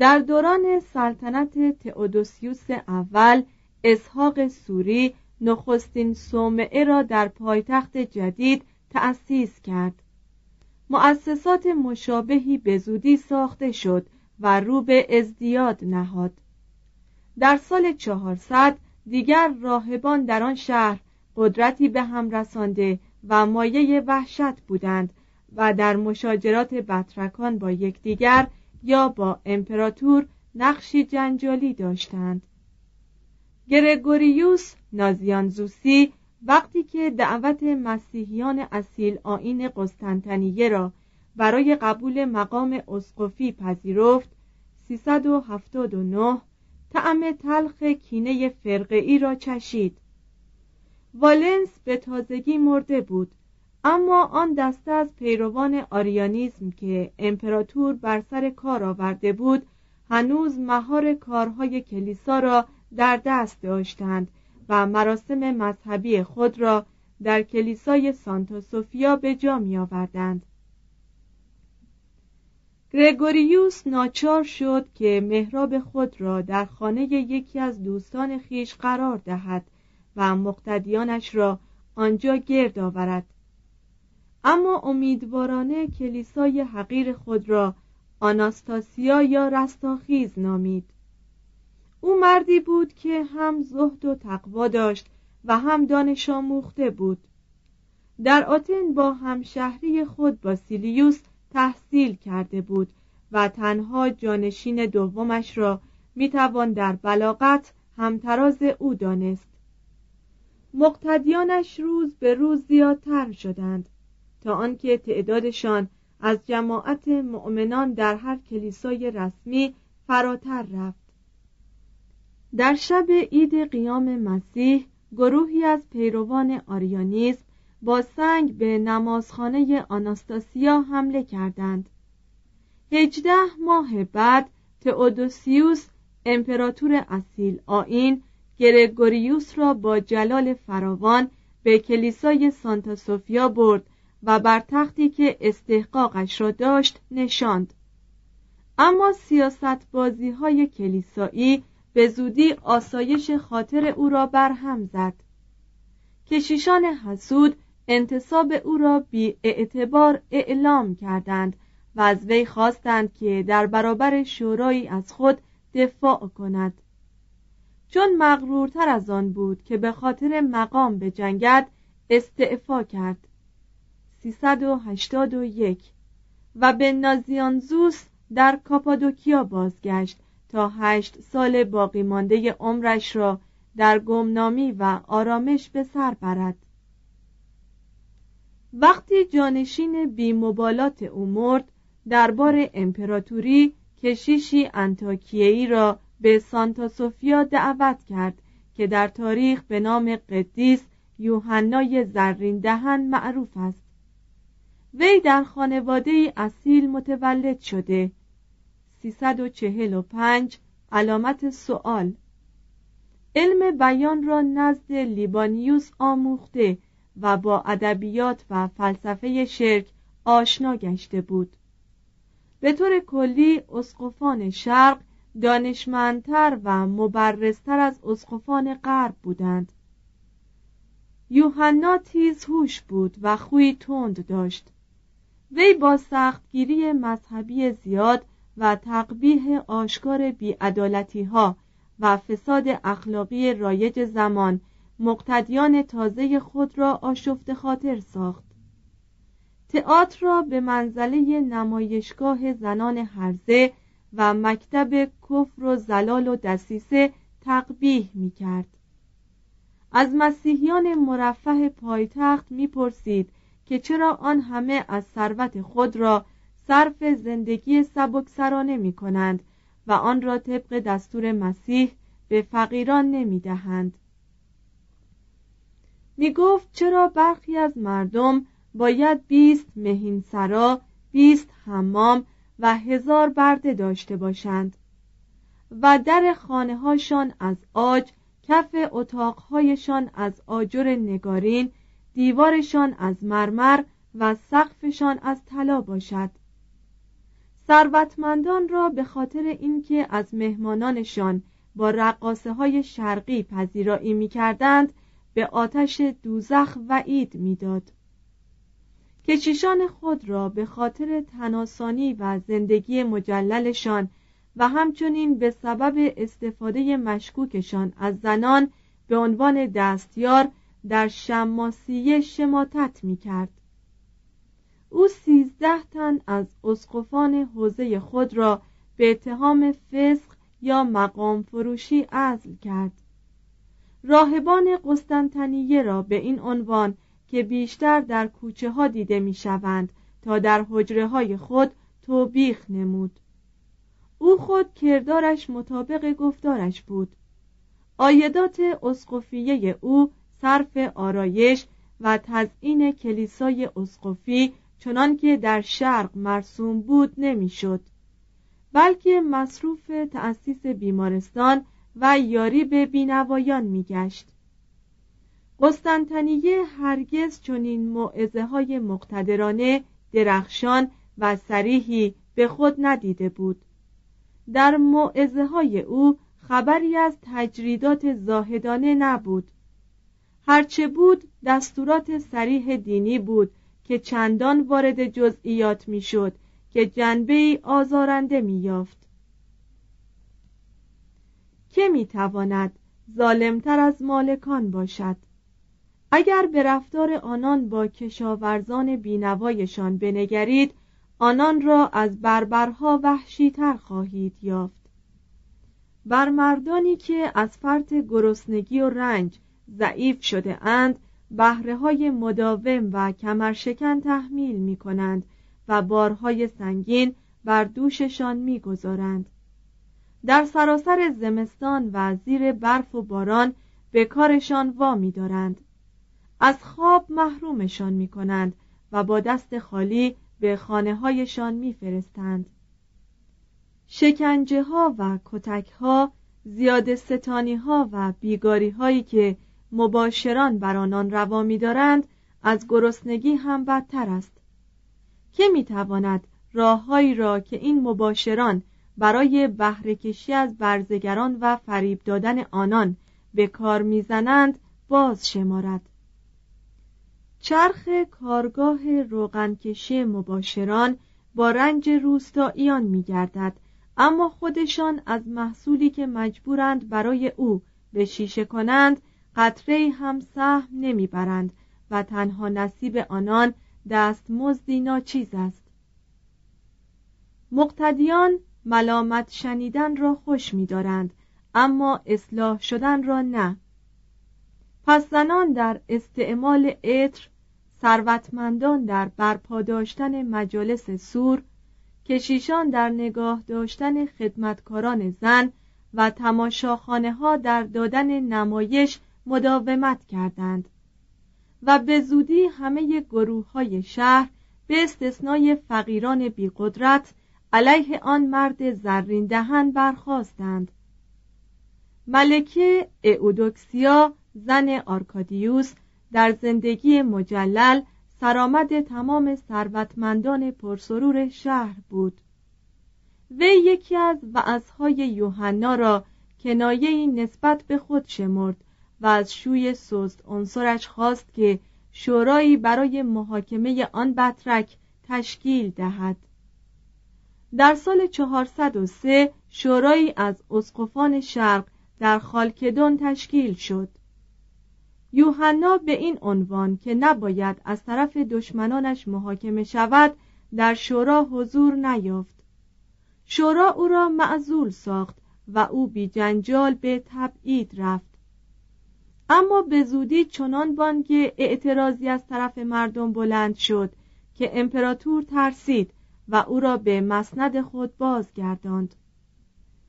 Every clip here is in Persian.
در دوران سلطنت تئودوسیوس اول اسحاق سوری نخستین صومعه را در پایتخت جدید تأسیس کرد. مؤسسات مشابهی به زودی ساخته شد و رو به ازدیاد نهاد. در سال 400 دیگر راهبان در آن شهر قدرتی به هم رسانده و مایه وحشت بودند و در مشاجرات بطرکان با یکدیگر یا با امپراتور نقشی جنجالی داشتند. گرگوریوس نازیانزوسی وقتی که دعوت مسیحیان اصیل آین قسطنطنیه را برای قبول مقام اسقفی پذیرفت 379 طعم تلخ کینه فرقه ای را چشید. والنس به تازگی مرده بود. اما آن دسته از پیروان آریانیزم که امپراتور بر سر کار آورده بود هنوز مهار کارهای کلیسا را در دست داشتند و مراسم مذهبی خود را در کلیسای سانتا سوفیا به جا می آوردند. گرگوریوس ناچار شد که محراب خود را در خانه یکی از دوستان خیش قرار دهد و مقتدیانش را آنجا گرد آورد اما امیدوارانه کلیسای حقیر خود را آناستاسیا یا رستاخیز نامید. او مردی بود که هم زهد و تقوا داشت و هم دانش آموخته بود. در آتن با همشهری خود باسیلیوس تحصیل کرده بود و تنها جانشین دومش را می‌توان در بلاغت همتراز او دانست. مقتدیانش روز به روز زیادتر شدند. تا آنکه تعدادشان از جماعت مؤمنان در هر کلیسای رسمی فراتر رفت. در شب عید قیام مسیح گروهی از پیروان آریانیسم با سنگ به نمازخانه آناستاسیا حمله کردند. هجده ماه بعد تئودوسیوس امپراتور اصیل آین گرگوریوس را با جلال فراوان به کلیسای سانتا سوفیا برد و بر تختی که استحقاقش را داشت نشاند. اما سیاست بازی های کلیسایی به زودی آسایش خاطر او را برهم زد کشیشان حسود انتصاب او را بی اعتبار اعلام کردند و از وی خواستند که در برابر شورایی از خود دفاع کند. چون مغرورتر از آن بود که به خاطر مقام به جنگد استعفا کرد. 381 و به نازیانزوس در کاپادوکیا بازگشت تا هشت سال باقی مانده عمرش را در گمنامی و آرامش به سر برد. وقتی جانشین بیمبالات او مرد دربار امپراتوری کشیشی انتاکیهی را به سانتا سوفیا دعوت کرد که در تاریخ به نام قدیس یوحنای زرین دهن معروف است. وی در خانواده اصیل متولد شده. 345 علامت سوال علم بیان را نزد لیبانیوس آموخته و با ادبیات و فلسفه شرک آشنا گشته بود. به طور کلی اسقفان شرق دانشمندتر و مبرزتر از اسقفان غرب بودند. یوحنا تیز هوش بود و خوی تند داشت. وی با سختگیری مذهبی زیاد و تقبیه آشکار بیعدالتی ها و فساد اخلاقی رایج زمان مقتدیان تازه خود را آشفت خاطر ساخت تئاتر را به منزله نمایشگاه زنان هرزه و مکتب کفر و زلال و دسیسه تقبیه می کرد. از مسیحیان مرفه پایتخت می‌پرسید که چرا آن همه از ثروت خود را صرف زندگی سبکسرانه می کنند و آن را طبق دستور مسیح به فقیران نمی دهند. می گفت چرا برخی از مردم باید بیست مهینسرا، بیست حمام و هزار برده داشته باشند و در خانه هاشان از آج کف اتاقهایشان از آجر نگارین دیوارشان از مرمر و سقفشان از طلا باشد ثروتمندان را به خاطر اینکه از مهمانانشان با رقاصه های شرقی پذیرایی می کردند به آتش دوزخ وعید می‌داد. کشیشان خود را به خاطر تناسانی و زندگی مجللشان و همچنین به سبب استفاده مشکوکشان از زنان به عنوان دستیار در شماسیه شماتت می کرد. او سیزده تن از اسقفان حوزه خود را به اتهام فسق یا مقام فروشی عزل کرد. راهبان قسطنطنیه را به این عنوان که بیشتر در کوچه ها دیده می شوند تا در حجره های خود توبیخ نمود. او خود کردارش مطابق گفتارش بود. آیدات اسقفیه او صرف آرایش و تزئین کلیسای اسقفی چنان که در شرق مرسوم بود نمی‌شد. بلکه مصروف تأسیس بیمارستان و یاری به بینوایان میگشت. قسطنطنیه هرگز چنین معزه های مقتدرانه درخشان و سریحی به خود ندیده بود. در معزه های او خبری از تجریدات زاهدانه نبود. هرچه بود دستورات سریح دینی بود که چندان وارد جزئیات می‌شد که جنبه ای آزارنده مییافت. که می‌تواند ظالمتر از مالکان باشد؟ اگر به رفتار آنان با کشاورزان بینوایشان بنگرید آنان را از بربرها وحشیتر خواهید یافت. بر مردانی که از فرط گرسنگی و رنج ضعیف شده اند بهره های مداوم و کمرشکن تحمیل می کنند و بارهای سنگین بر دوششان می گذارند. در سراسر زمستان و زیر برف و باران به کارشان وامی دارند. از خواب محرومشان می کنند و با دست خالی به خانه هایشان می فرستند. شکنجه ها و کتک ها زیاد ستانی ها و بیگاری هایی که مباشران بر آنان روا می دارند از گرسنگی هم بدتر است. که می تواند راههایی را که این مباشران برای بهره کشی از برزگران و فریب دادن آنان به کار می‌زنند باز شمارد. چرخ کارگاه روغنکشی مباشران با رنج روستاییان میگردد اما خودشان از محصولی که مجبورند برای او به شیشه کنند قطره هم سهم نمی‌برند و تنها نصیب آنان دست مزدی ناچیز است. مقتدیان ملامت شنیدن را خوش می‌دارند اما اصلاح شدن را نه. پس زنان در استعمال عطر ثروتمندان در برپا داشتن مجالس سور کشیشان در نگاه داشتن خدمتکاران زن و تماشاخانه ها در دادن نمایش مداومت کردند و به زودی همه گروه های شهر به استثنای فقیران بیقدرت علیه آن مرد زرین دهن برخواستند ملکه اودوکسیا زن آرکادیوس در زندگی مجلل سرآمد تمام ثروتمندان پرسرور شهر بود. وی یکی از وعظهای یوحنا را کنایه نسبت به خود شمرد و از شوی سست عنصرش خواست که شورایی برای محاکمه آن بطرک تشکیل دهد. در سال 403 شورایی از اسقفان شرق در خالکدون تشکیل شد. یوحنا به این عنوان که نباید از طرف دشمنانش محاکمه شود در شورا حضور نیافت. شورا او را معزول ساخت و او بی جنجال به تبعید رفت. اما به زودی چنان بانگ اعتراضی از طرف مردم بلند شد که امپراتور ترسید و او را به مسند خود بازگرداند.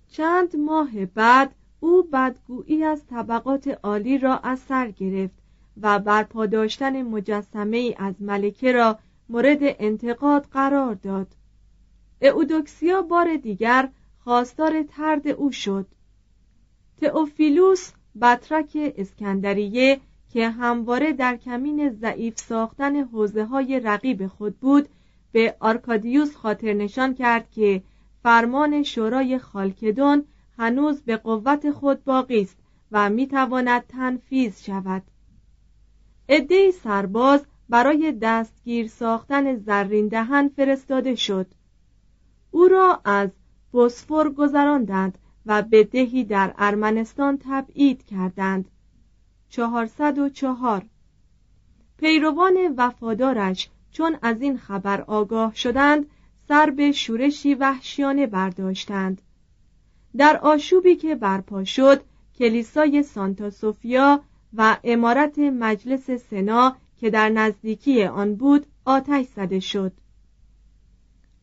چند ماه بعد او بدگویی از طبقات عالی را از سر گرفت و برپا داشتن مجسمه ای از ملکه را مورد انتقاد قرار داد. اودوکسیا بار دیگر خواستار ترد او شد. تئوفیلوس بطرک اسکندریه که همواره در کمین ضعیف ساختن حوزه های رقیب خود بود به آرکادیوس خاطر نشان کرد که فرمان شورای خالکدون هنوز به قوت خود باقی است و می‌تواند تنفیز شود. عدهای سرباز برای دستگیر ساختن زرین دهن فرستاده شد. او را از بوسفور گذراندند و به دهی در ارمنستان تبعید کردند. چهارصد و چهار. پیروان وفادارش چون از این خبر آگاه شدند سر به شورشی وحشیانه برداشتند. در آشوبی که برپا شد کلیسای سانتا سوفیا و امارت مجلس سنا که در نزدیکی آن بود آتش زده شد.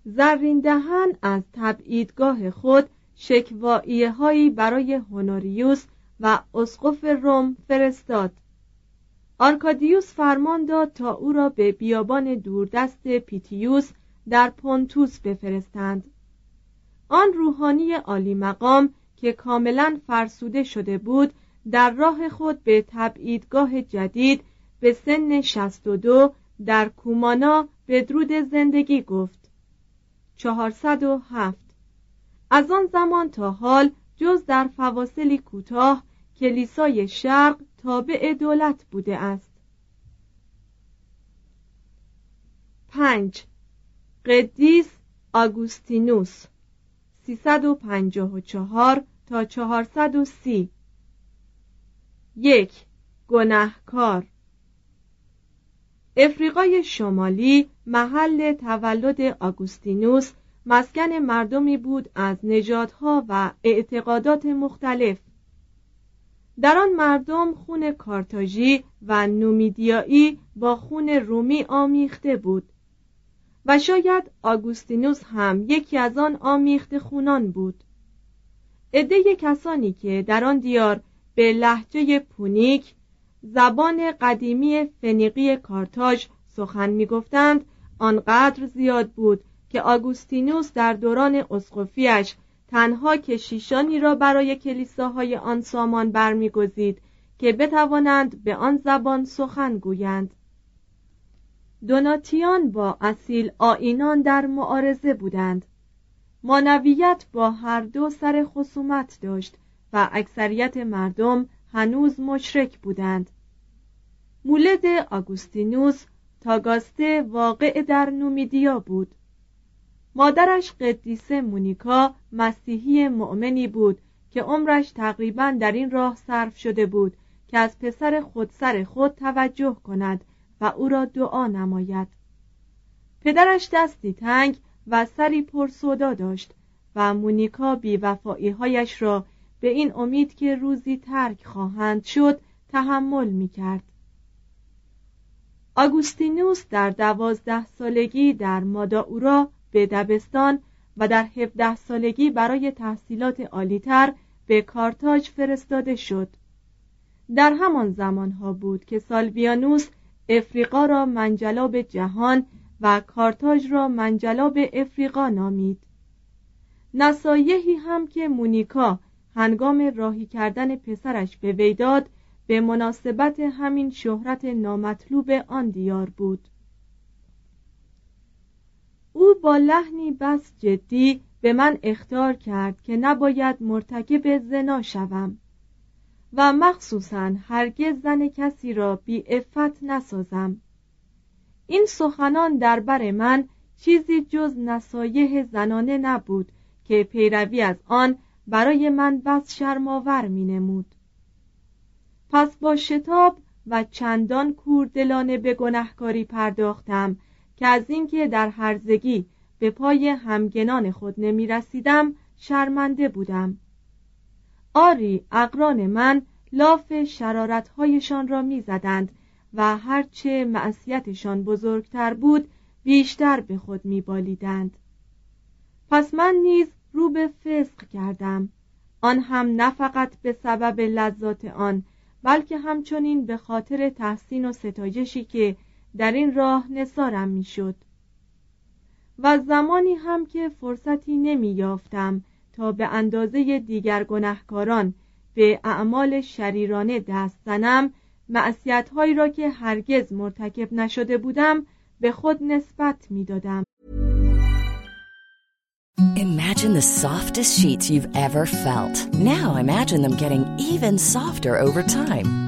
زرین دهن از تبعیدگاه خود شکواییه هایی برای هونوریوس و اسقف روم فرستاد. آرکادیوس فرمان داد تا او را به بیابان دوردست پیتیوس در پونتوس بفرستند. آن روحانی عالی مقام که کاملا فرسوده شده بود در راه خود به تبعیدگاه جدید به سن 62 در کومانا به درود زندگی گفت. 407 از آن زمان تا حال جز در فواصلی کوتاه کلیسای شرق تابع دولت بوده است. پنج. قدیس آگوستینوس 354 تا 430 یک. گناهکار. افریقای شمالی محل تولد آگوستینوس مسکن مردمی بود از نژادها و اعتقادات مختلف. در آن مردم خون کارتاژی و نومیدیایی با خون رومی آمیخته بود و شاید آگوستینوس هم یکی از آن آمیخته خونان بود. عده کسانی که در آن دیار به لحجه پونیک زبان قدیمی فنیقی کارتاژ سخن می‌گفتند آنقدر زیاد بود که آگوستینوس در دوران اسقفیش تنها کشیشانی را برای کلیساهای آن سامان برمیگزید که بتوانند به آن زبان سخن گویند. دوناتیان با اصیل آینان در معارضه بودند. مانویت با هر دو سر خصومت داشت و اکثریت مردم هنوز مشرک بودند. مولد آگوستینوس تاگاسته واقع در نومیدیا بود. مادرش قدیسه مونیکا مسیحی مؤمنی بود که عمرش تقریبا در این راه صرف شده بود که از پسر خودسر خود توجه کند و او را دعا نماید پدرش دستی تنگ و سری پرسودا داشت و مونیکا بیوفاییهایش را به این امید که روزی ترک خواهند شد تحمل می کرد. آگوستینوس در دوازده سالگی در ماداورا به دبستان و در هفده سالگی برای تحصیلات عالیتر به کارتاج فرستاده شد. در همان زمانها بود که سالویانوس افریقا را منجلاب جهان و کارتاژ را منجلاب افریقا نامید. نصایحی هم که مونیکا هنگام راهی کردن پسرش به ویداد به مناسبت همین شهرت نامطلوب آن دیار بود. او با لحنی بس جدی به من اختار کرد که نباید مرتکب زنا شوم و مخصوصا هرگز زن کسی را بی افت نسازم این سخنان در بر من چیزی جز نصایح زنانه نبود که پیروی از آن برای من بس شرماور می نمود. پس با شتاب و چندان کوردلانه به گنهکاری پرداختم که از اینکه در هرزگی به پای همگنان خود نمی رسیدم شرمنده بودم. آری اقران من لاف شرارتهایشان را می‌زدند و هرچه معصیتشان بزرگتر بود بیشتر به خود میبالیدند. پس من نیز رو به فسق کردم. آن هم نه فقط به سبب لذات آن بلکه همچنین به خاطر تحسین و ستایشی که در این راه نصارم می‌شد و زمانی هم که فرصتی نمی یافتم تا به اندازه دیگر گنهکاران به اعمال شریرانه دست زنم معصیتهایی را که هرگز مرتکب نشده بودم به خود نسبت می دادم. Imagine the softest sheets you've ever felt. Now imagine them getting even softer over time.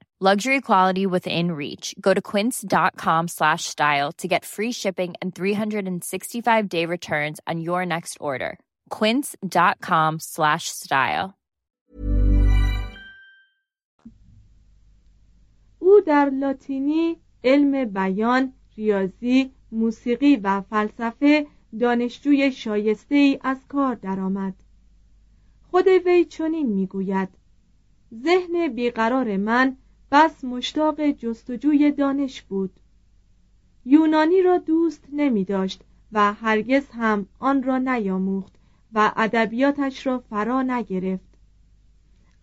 Luxury quality within reach. Go to quince.com slash style to get free shipping and 365 day returns on your next order. Quince.com slash style. او در لاتینی علم بیان، ریاضی، موسیقی و فلسفه دانشجوی شایسته ای از کار درآمد. خود وی چنین می‌گوید ذهن بیقرار من بس مشتاق جستجوی دانش بود. یونانی را دوست نمی داشت و هرگز هم آن را نیاموخت و ادبیاتش را فرا نگرفت.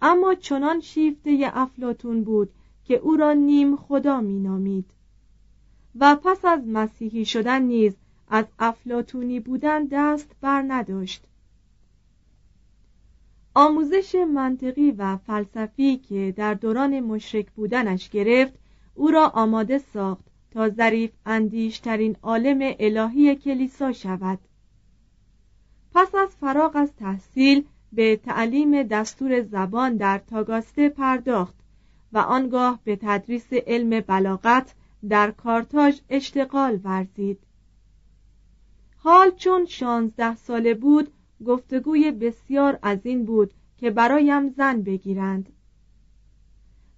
اما چنان شیفته افلاتون بود که او را نیم خدا می نامید. و پس از مسیحی شدن نیز از افلاتونی بودن دست بر نداشت. آموزش منطقی و فلسفی که در دوران مشرک بودنش گرفت او را آماده ساخت تا ظریف اندیشترین عالم الهی کلیسا شود. پس از فراغ از تحصیل به تعلیم دستور زبان در تاگاسته پرداخت و آنگاه به تدریس علم بلاغت در کارتاژ اشتغال ورزید. حال چون شانزده ساله بود گفتگوی بسیار از این بود که برایم زن بگیرند.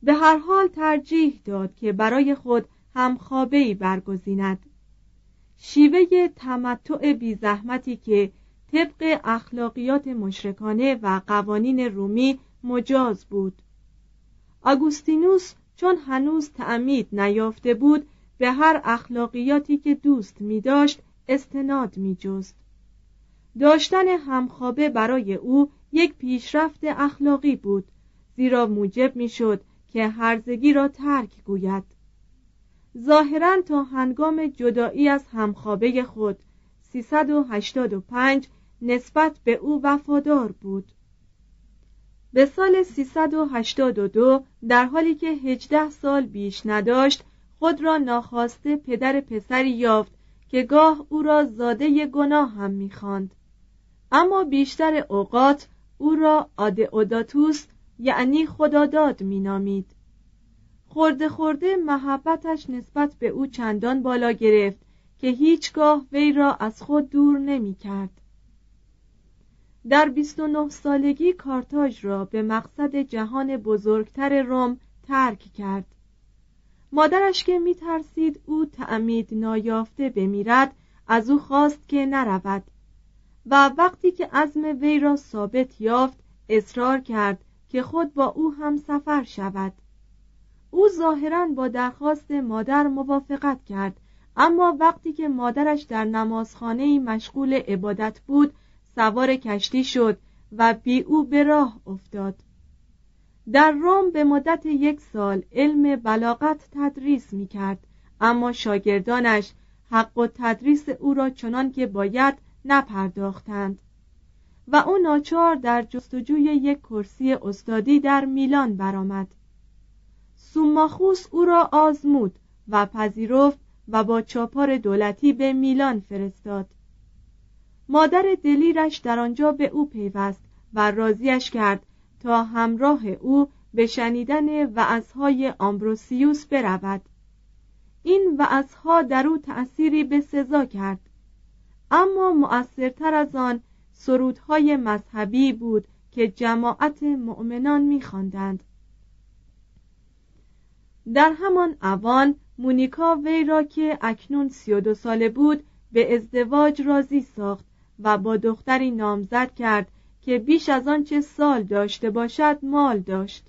به هر حال ترجیح داد که برای خود همخوابهای برگزیند. شیوه تمتع بی زحمتی که طبق اخلاقیات مشرکانه و قوانین رومی مجاز بود. آگوستینوس چون هنوز تعمید نیافته بود به هر اخلاقیاتی که دوست می داشت استناد می. داشتن همخوابه برای او یک پیشرفت اخلاقی بود زیرا موجب می شد که هرزگی را ترک گوید. ظاهرا تا هنگام جدایی از همخوابه خود 385 نسبت به او وفادار بود. به سال 382 در حالی که 18 سال بیش نداشت خود را ناخواسته پدر پسری یافت که گاه او را زاده گناه هم می‌خواند. اما بیشتر اوقات او را اوداتوس یعنی خداداد مینامید خورده خورده محبتش نسبت به او چندان بالا گرفت که هیچگاه وی را از خود دور نمی کرد. در 29 سالگی کارتاژ را به مقصد جهان بزرگتر روم ترک کرد. مادرش که می ترسید او تعمید نایافته بمیرد از او خواست که نرود و وقتی که عزم وی را ثابت یافت اصرار کرد که خود با او هم سفر شود. او ظاهرا با درخواست مادر موافقت کرد اما وقتی که مادرش در نمازخانه مشغول عبادت بود سوار کشتی شد و بی او به راه افتاد. در روم به مدت یک سال علم بلاغت تدریس می کرد اما شاگردانش حق و تدریس او را چنان که باید نپرداختند. و او ناچار در جستجوی یک کرسی استادی در میلان برآمد. سوماخوس او را آزمود و پذیرفت و با چاپار دولتی به میلان فرستاد. مادر دلیرش در آنجا به او پیوست و راضیش کرد تا همراه او به شنیدن وعظهای آمبروسیوس برود. این وعظها در او تأثیری به سزا کرد. اما مؤثرتر از آن سرودهای مذهبی بود که جماعت مؤمنان میخواندند. در همان اوان مونیکا وی را که اکنون سی و دو ساله بود به ازدواج راضی ساخت و با دختری نامزد کرد که بیش از آن چه سال داشته باشد مال داشت.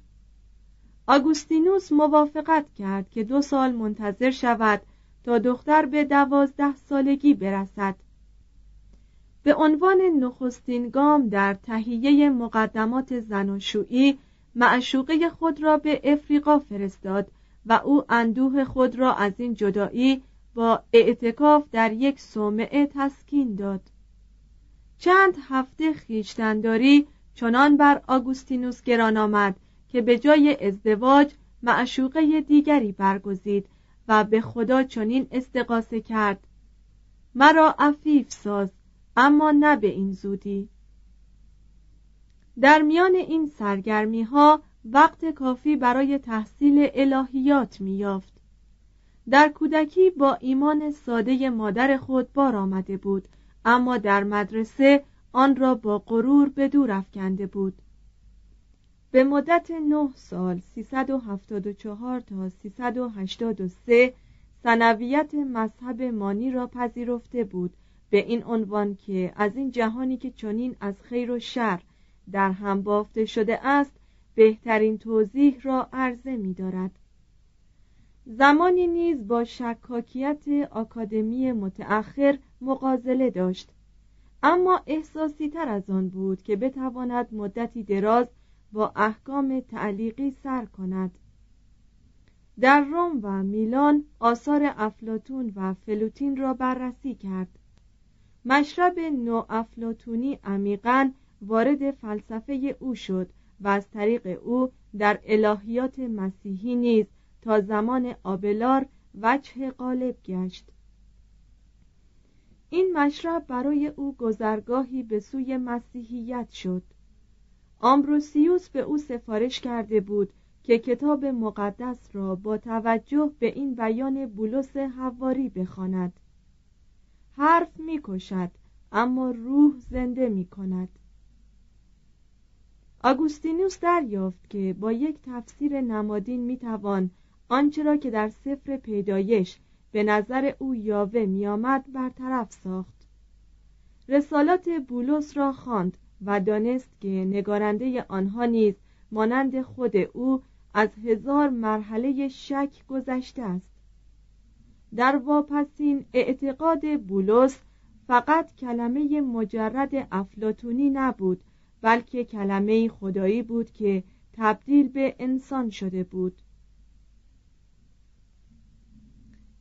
آگوستینوس موافقت کرد که دو سال منتظر شود تا دختر به دوازده سالگی برسد. به عنوان نخستین گام در تهیه مقدمات زناشویی معشوقه خود را به افریقا فرستاد و او اندوه خود را از این جدایی با اعتکاف در یک صومعه تسکین داد. چند هفته خیشتنداری چنان بر آگوستینوس گران آمد که به جای ازدواج معشوقه دیگری برگزید و به خدا چنین استقاسه کرد. مرا عفیف ساز اما نه به این زودی. در میان این سرگرمی ها وقت کافی برای تحصیل الهیات میافت در کودکی با ایمان ساده مادر خود بار آمده بود اما در مدرسه آن را با غرور به دور افکنده بود. به مدت نه سال 374 تا 383 سنویت مذهب مانی را پذیرفته بود به این عنوان که از این جهانی که چنین از خیر و شر در هم بافته شده است بهترین توضیح را عرضه می دارد. زمانی نیز با شکاکیت آکادمی متأخر مقازله داشت. اما احساسی تر از آن بود که بتواند مدتی دراز با احکام تعلیقی سر کند. در روم و میلان آثار افلاتون و فلوتین را بررسی کرد. مشرب نو افلاتونی عمیقا وارد فلسفه او شد و از طریق او در الهیات مسیحی نیز تا زمان آبلار وجه غالب گشت. این مشرب برای او گذرگاهی به سوی مسیحیت شد. آمبروسیوس به او سفارش کرده بود که کتاب مقدس را با توجه به این بیان بولس حواری بخواند. حرف می‌کشد اما روح زنده می کند آگوستینوس دریافت که با یک تفسیر نمادین می‌توان آنچه را که در سفر پیدایش به نظر او یاوه میآمد برطرف ساخت. رسالات بولس را خواند و دانست که نگارنده آنها نیز مانند خود او از هزار مرحله شک گذشته است. در واپسین اعتقاد بولس فقط کلمه مجرد افلاتونی نبود بلکه کلمه خدایی بود که تبدیل به انسان شده بود.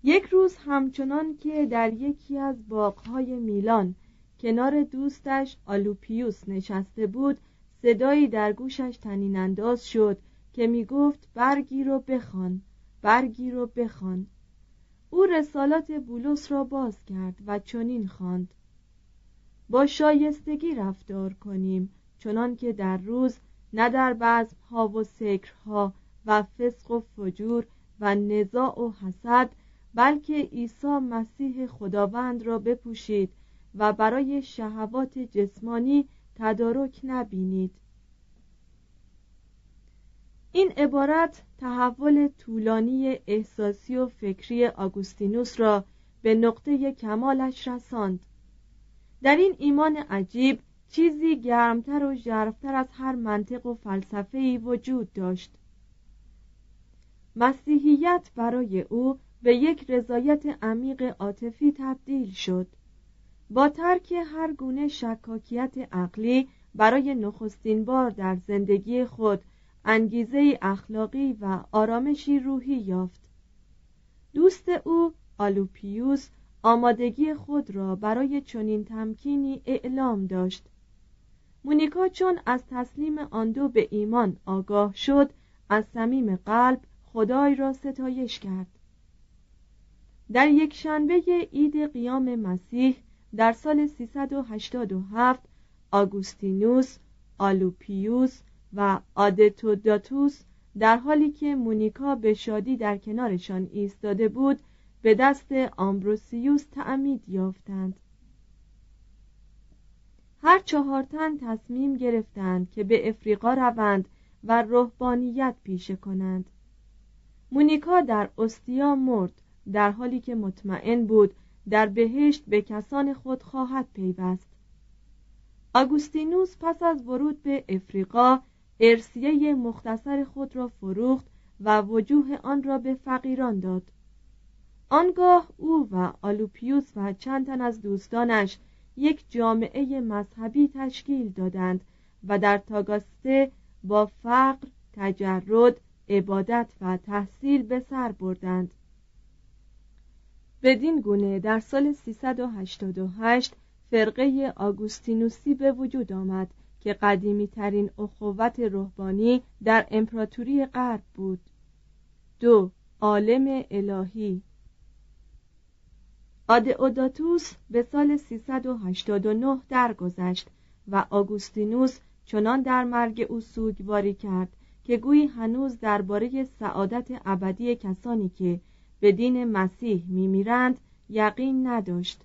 یک روز همچنان که در یکی از باغهای میلان کنار دوستش آلوپیوس نشسته بود صدایی در گوشش تنین انداز شد که می گفت برگی رو بخوان برگی رو بخوان. او رسالات بولس را باز کرد و چنین خواند. با شایستگی رفتار کنیم چنان که در روز نه در ها و سکرها و فسق و فجور و نزاع و حسد بلکه عیسی مسیح خداوند را بپوشید و برای شهوات جسمانی تدارک نبینید. این عبارت تحول طولانی احساسی و فکری آگوستینوس را به نقطه کمالش رساند. در این ایمان عجیب چیزی گرمتر و ژرفتر از هر منطق و فلسفه‌ای وجود داشت. مسیحیت برای او به یک رضایت عمیق عاطفی تبدیل شد. با ترک هر گونه شکاکیت عقلی برای نخستین بار در زندگی خود انگیزه اخلاقی و آرامشی روحی یافت. دوست او آلوپیوس آمادگی خود را برای چنین تمکینی اعلام داشت. مونیکا چون از تسلیم آن دو به ایمان آگاه شد از صمیم قلب خدای را ستایش کرد. در یک شنبه عید قیام مسیح در سال 387 آگوستینوس، آلوپیوس و آدتوداتوس در حالی که مونیکا به شادی در کنارشان ایستاده بود به دست آمبروسیوس تعمید یافتند. هر چهار تن تصمیم گرفتند که به افریقا روند و رهبانیت پیشه کنند. مونیکا در استیا مرد در حالی که مطمئن بود در بهشت به کسان خود خواهد پیوست. آگوستینوس پس از ورود به افریقا ارسیه مختصر خود را فروخت و وجوه آن را به فقیران داد. آنگاه او و آلوپیوس و چند تن از دوستانش یک جامعه مذهبی تشکیل دادند و در تاگاسته با فقر، تجرد، عبادت و تحصیل به سر بردند. بدین گونه در سال 388 فرقه آگوستینوسی به وجود آمد که قدیمی ترین اخوت روحانی در امپراتوری غرب بود. دو عالم الهی. آدئوداتوس به سال 389 درگذشت و آگوستینوس چنان در مرگ او سوگواری کرد که گویی هنوز درباره سعادت ابدی کسانی که به دین مسیح میمیرند یقین نداشت.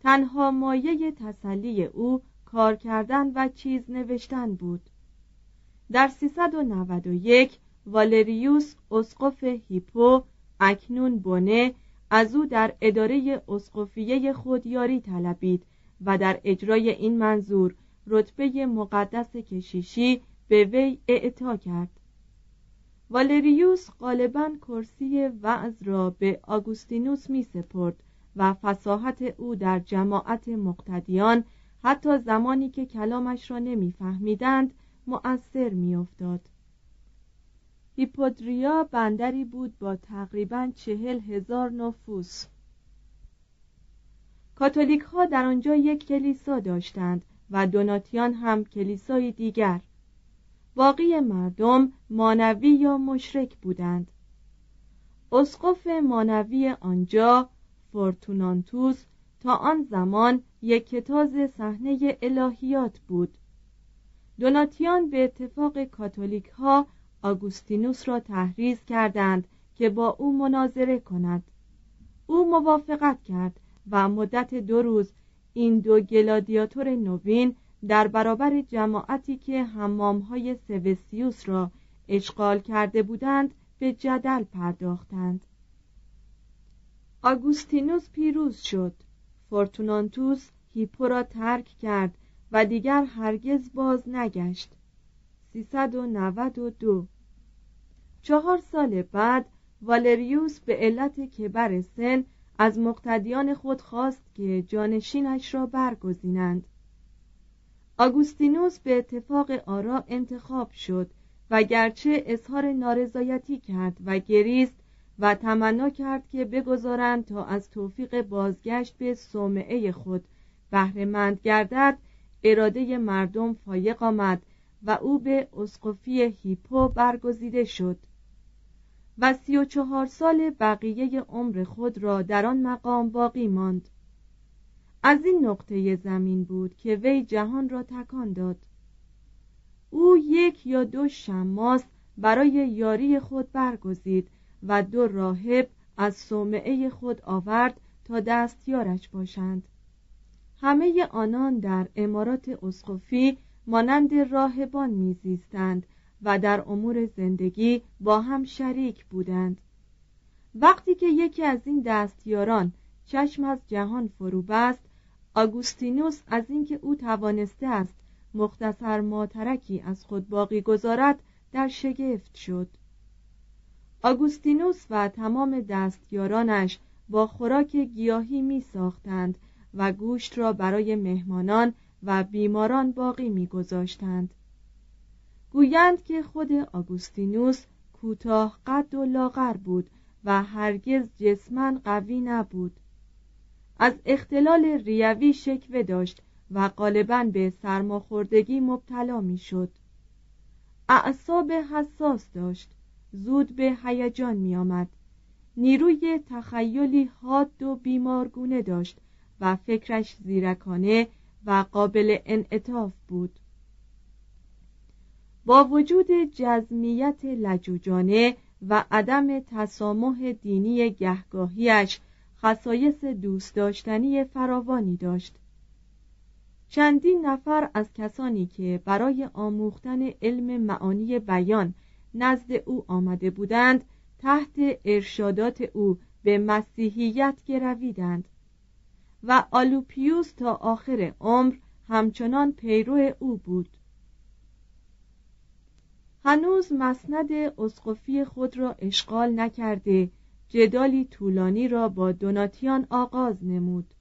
تنها مایه تسلی او کار کردن و چیز نوشتن بود. در 391 والریوس اسقف هیپو اکنون بونه از او در اداره اسقفیه خود یاری طلبید و در اجرای این منظور رتبه مقدس کشیشی به وی اعطا کرد. والریوس غالبا کرسی وعظ را به آگوستینوس می سپرد و فساحت او در جماعت مقتدیان حتی زمانی که کلامش را نمیفهمیدند مؤثر میافتاد. هیپودریا بندری بود با تقریبا چهل هزار نفوس. کاتولیک ها در آنجا یک کلیسا داشتند و دوناتیان هم کلیسای دیگر. باقی مردم مانوی یا مشرک بودند. اسقف مانوی آنجا فورتونانتوس تا آن زمان یک کتاز صحنه الهیات بود. دوناتیان به اتفاق کاتولیک ها آگوستینوس را تحریز کردند که با او مناظره کند. او موافقت کرد و مدت دو روز این دو گلادیاتور نوین در برابر جماعتی که حمامهای سوسیوس را اشغال کرده بودند به جدل پرداختند. آگوستینوس پیروز شد. فورتونانتوس هیپو را ترک کرد و دیگر هرگز باز نگشت. 392 چهار سال بعد والریوس به علت کبر سن از مقتدیان خود خواست که جانشینش را برگزینند. آگوستینوس به اتفاق آرا انتخاب شد و گرچه اظهار نارضایتی کرد و گریست و تمنا کرد که بگذارند تا از توفیق بازگشت به صومعه خود بهرهمند گردد اراده مردم فایق آمد و او به اسقفی هیپو برگزیده شد. و سی و چهار سال بقیه عمر خود را در آن مقام باقی ماند. از این نقطه زمین بود که وی جهان را تکان داد. او یک یا دو شماس برای یاری خود برگزید و دو راهب از صومعه خود آورد تا دستیارش باشند. همه آنان در امارات اسقفی مانند راهبان میزیستند و در امور زندگی با هم شریک بودند. وقتی که یکی از این دستیاران چشم از جهان فرو بست آگوستینوس از اینکه او توانسته است مختصر ماترکی از خود باقی گذارد در شگفت شد. آگوستینوس و تمام دستیارانش با خوراک گیاهی می ساختند و گوشت را برای مهمانان و بیماران باقی می گذاشتند. گویند که خود آگوستینوس کوتاه قد و لاغر بود و هرگز جسمن قوی نبود. از اختلال ریوی شکوه داشت و غالبا به سرماخوردگی مبتلا می شد اعصاب حساس داشت. زود به هیجان می آمد نیروی تخیلی حاد و بیمارگونه داشت و فکرش زیرکانه و قابل انعطاف بود. با وجود جزمیت لجوجانه و عدم تسامح دینی گهگاهیش خصایص دوست داشتنی فراوانی داشت. چندین نفر از کسانی که برای آموختن علم معانی بیان نزد او آمده بودند تحت ارشادات او به مسیحیت گرویدند. و آلوپیوس تا آخر عمر همچنان پیرو او بود. هنوز مسند اسقفی خود را اشغال نکرده جدالی طولانی را با دوناتیان آغاز نمود.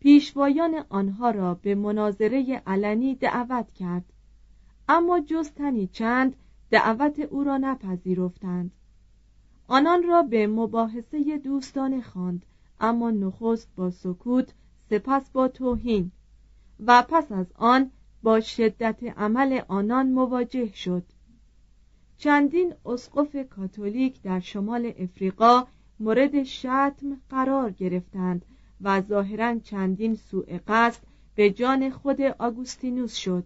پیشوایان آنها را به مناظره علنی دعوت کرد. اما جز تنی چند دعوت او را نپذیرفتند. آنان را به مباحثه دوستانه خواند اما نخست با سکوت سپس با توهین. و پس از آن با شدت عمل آنان مواجه شد. چندین اسقف کاتولیک در شمال افریقا مورد شتم قرار گرفتند و ظاهرا چندین سوء قصد به جان خود آگوستینوس شد.